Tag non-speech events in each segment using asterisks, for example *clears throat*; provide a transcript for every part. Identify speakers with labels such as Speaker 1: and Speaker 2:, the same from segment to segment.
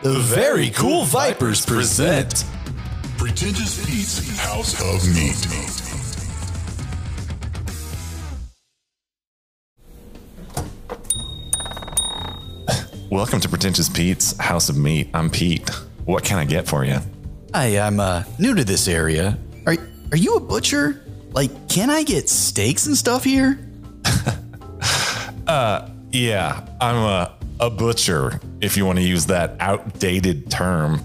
Speaker 1: The Very Cool Vipers present
Speaker 2: Pretentious Pete's House of Meat.
Speaker 3: Welcome to Pretentious Pete's House of Meat. I'm Pete. What can I get for you?
Speaker 1: Hi, I'm uh, new to this area. Are are you a butcher? Like, can I get steaks and stuff here? *laughs*
Speaker 3: Uh, yeah, I'm a, a butcher, if you want to use that outdated term.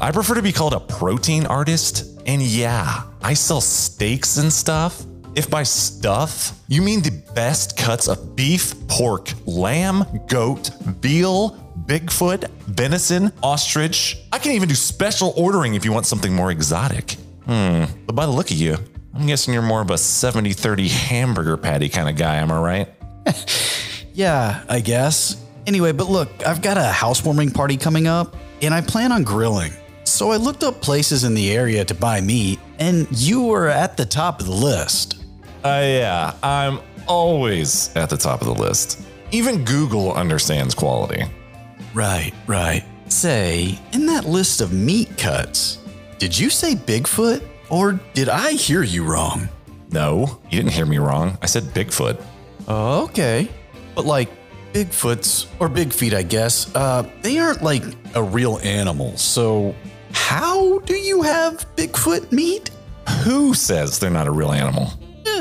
Speaker 3: I prefer to be called a protein artist. And yeah, I sell steaks and stuff. If by stuff, you mean the best cuts of beef, pork, lamb, goat, veal, Bigfoot, venison, ostrich. I can even do special ordering if you want something more exotic. Hmm, but by the look of you, I'm guessing you're more of a 70 30 hamburger patty kind of guy, am I right? *laughs*
Speaker 1: Yeah, I guess. Anyway, but look, I've got a housewarming party coming up, and I plan on grilling. So I looked up places in the area to buy meat, and you were at the top of the list.
Speaker 3: Uh, yeah, I'm always at the top of the list. Even Google understands quality.
Speaker 1: Right, right. Say, in that list of meat cuts, did you say Bigfoot, or did I hear you wrong?
Speaker 3: No, you didn't hear me wrong. I said Bigfoot.
Speaker 1: Oh, okay. But like Bigfoots or Big Feet, I guess, uh, they aren't like a real animal. So how do you have Bigfoot meat?
Speaker 3: Who says they're not a real animal?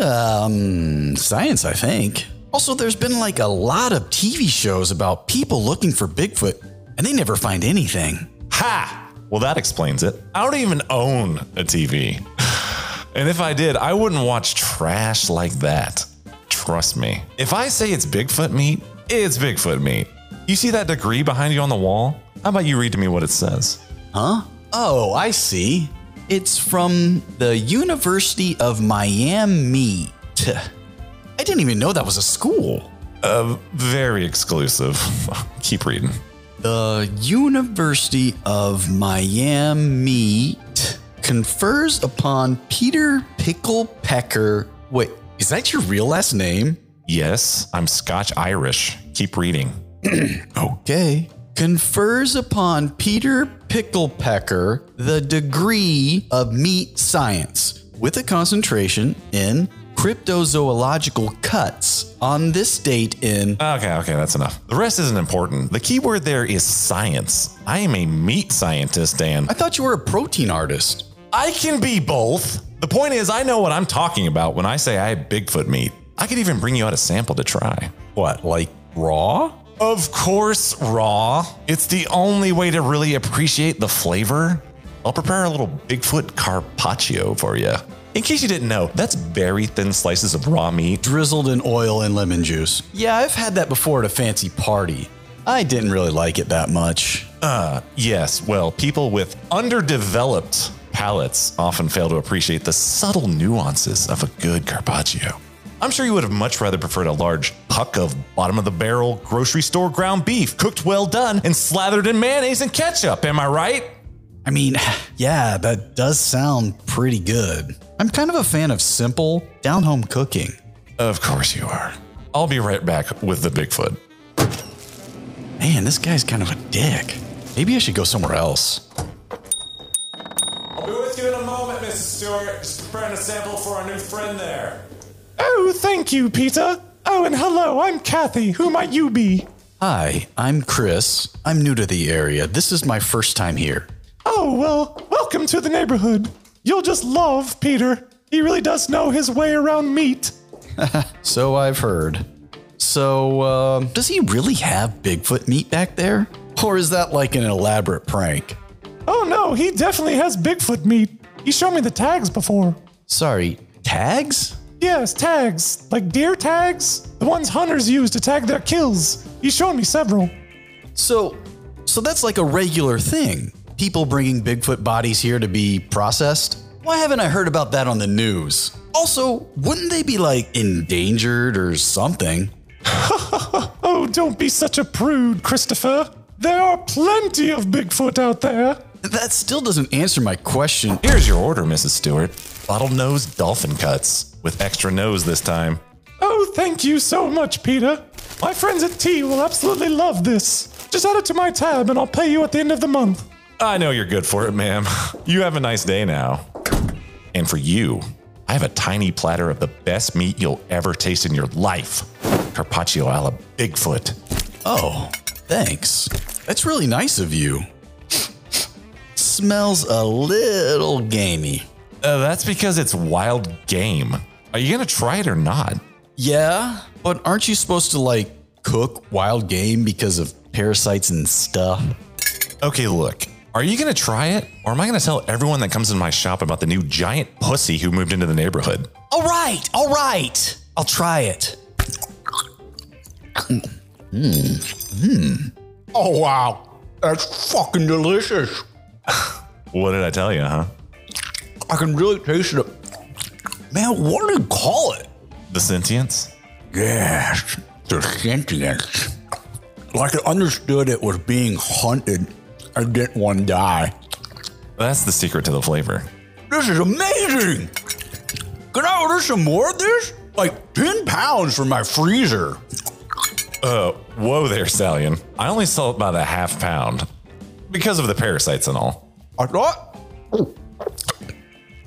Speaker 1: Um, science, I think. Also, there's been like a lot of TV shows about people looking for Bigfoot, and they never find anything.
Speaker 3: Ha! Well, that explains it. I don't even own a TV. *sighs* And if I did, I wouldn't watch trash like that. Trust me. If I say it's Bigfoot meat, it's Bigfoot meat. You see that degree behind you on the wall? How about you read to me what it says?
Speaker 1: Huh? Oh, I see. It's from the University of Miami. I didn't even know that was a school.
Speaker 3: Uh, very exclusive. *laughs* Keep reading.
Speaker 1: The University of Miami confers upon Peter Picklepecker. Wait, is that your real last name?
Speaker 3: Yes, I'm Scotch Irish. Keep reading. *clears throat*
Speaker 1: Okay. Confers upon Peter Picklepecker the degree of meat science with a concentration in cryptozoological cuts on this date in.
Speaker 3: Okay, okay, that's enough. The rest isn't important. The key word there is science. I am a meat scientist, Dan.
Speaker 1: I thought you were a protein artist.
Speaker 3: I can be both. The point is, I know what I'm talking about when I say I have Bigfoot meat. I could even bring you out a sample to try.
Speaker 1: What, like raw?
Speaker 3: Of course, raw. It's the only way to really appreciate the flavor. I'll prepare a little Bigfoot carpaccio for you. In case you didn't know, that's very thin slices of raw meat.
Speaker 1: Drizzled in oil and lemon juice. Yeah, I've had that before at a fancy party. I didn't really like it that much.
Speaker 3: Uh, yes, well, people with underdeveloped palates often fail to appreciate the subtle nuances of a good carpaccio. I'm sure you would have much rather preferred a large puck of bottom of the barrel grocery store ground beef, cooked well done and slathered in mayonnaise and ketchup, am I right?
Speaker 1: I mean, *sighs* yeah, that does sound pretty good. I'm kind of a fan of simple, down home cooking.
Speaker 3: Of course you are. I'll be right back with the Bigfoot.
Speaker 1: Man, this guy's kind of a dick. Maybe I should go somewhere else.
Speaker 3: I'll be with you in a moment, Mrs. Stewart. Just preparing a sample for our new friend there.
Speaker 4: Oh, thank you, Peter. Oh, and hello, I'm Kathy. Who might you be?
Speaker 1: Hi, I'm Chris. I'm new to the area. This is my first time here.
Speaker 4: Oh, well, welcome to the neighborhood. You'll just love Peter. He really does know his way around meat. *laughs*
Speaker 1: So I've heard. So, uh, does he really have Bigfoot meat back there? Or is that like an elaborate prank?
Speaker 4: Oh, no, he definitely has Bigfoot meat. He showed me the tags before.
Speaker 1: Sorry, tags?
Speaker 4: Yes, tags. Like deer tags. The ones hunters use to tag their kills. He's shown me several.
Speaker 1: So, so that's like a regular thing. People bringing Bigfoot bodies here to be processed. Why haven't I heard about that on the news? Also, wouldn't they be like endangered or something? *laughs*
Speaker 4: Oh, don't be such a prude, Christopher. There are plenty of Bigfoot out there.
Speaker 1: That still doesn't answer my question.
Speaker 3: Here's your order, Mrs. Stewart. Bottlenose dolphin cuts with extra nose this time.
Speaker 4: Oh, thank you so much, Peter. My friends at Tea will absolutely love this. Just add it to my tab and I'll pay you at the end of the month.
Speaker 3: I know you're good for it, ma'am. *laughs* You have a nice day now. And for you, I have a tiny platter of the best meat you'll ever taste in your life. Carpaccio alla Bigfoot.
Speaker 1: Oh, thanks. That's really nice of you. Smells a little gamey.
Speaker 3: Uh, that's because it's wild game. Are you gonna try it or not?
Speaker 1: Yeah, but aren't you supposed to like cook wild game because of parasites and stuff?
Speaker 3: Okay, look. Are you gonna try it, or am I gonna tell everyone that comes in my shop about the new giant pussy who moved into the neighborhood?
Speaker 1: All right, all right. I'll try it. Hmm, hmm.
Speaker 5: Oh wow, that's fucking delicious. *sighs*
Speaker 3: What did I tell you, huh?
Speaker 5: I can really taste it. Man, what do you call it?
Speaker 3: The sentience?
Speaker 5: Yes, the sentience. Like I understood it was being hunted. I didn't want to die.
Speaker 3: That's the secret to the flavor.
Speaker 5: This is amazing. Can I order some more of this? Like 10 pounds for my freezer.
Speaker 3: Uh, whoa there, Stallion. I only it by the half pound because of the parasites and all.
Speaker 5: I thought.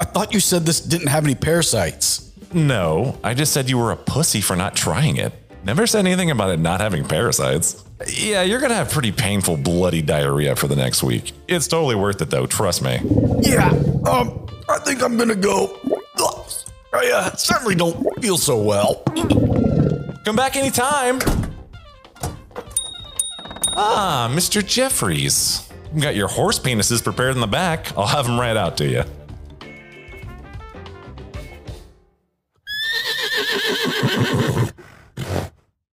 Speaker 1: I thought you said this didn't have any parasites.
Speaker 3: No, I just said you were a pussy for not trying it. Never said anything about it not having parasites. Yeah, you're gonna have pretty painful, bloody diarrhea for the next week. It's totally worth it though, trust me.
Speaker 1: Yeah, um, I think I'm gonna go. I uh, certainly don't feel so well.
Speaker 3: Come back anytime. Ah, Mr. Jeffries. You got your horse penises prepared in the back. I'll have them right out to you.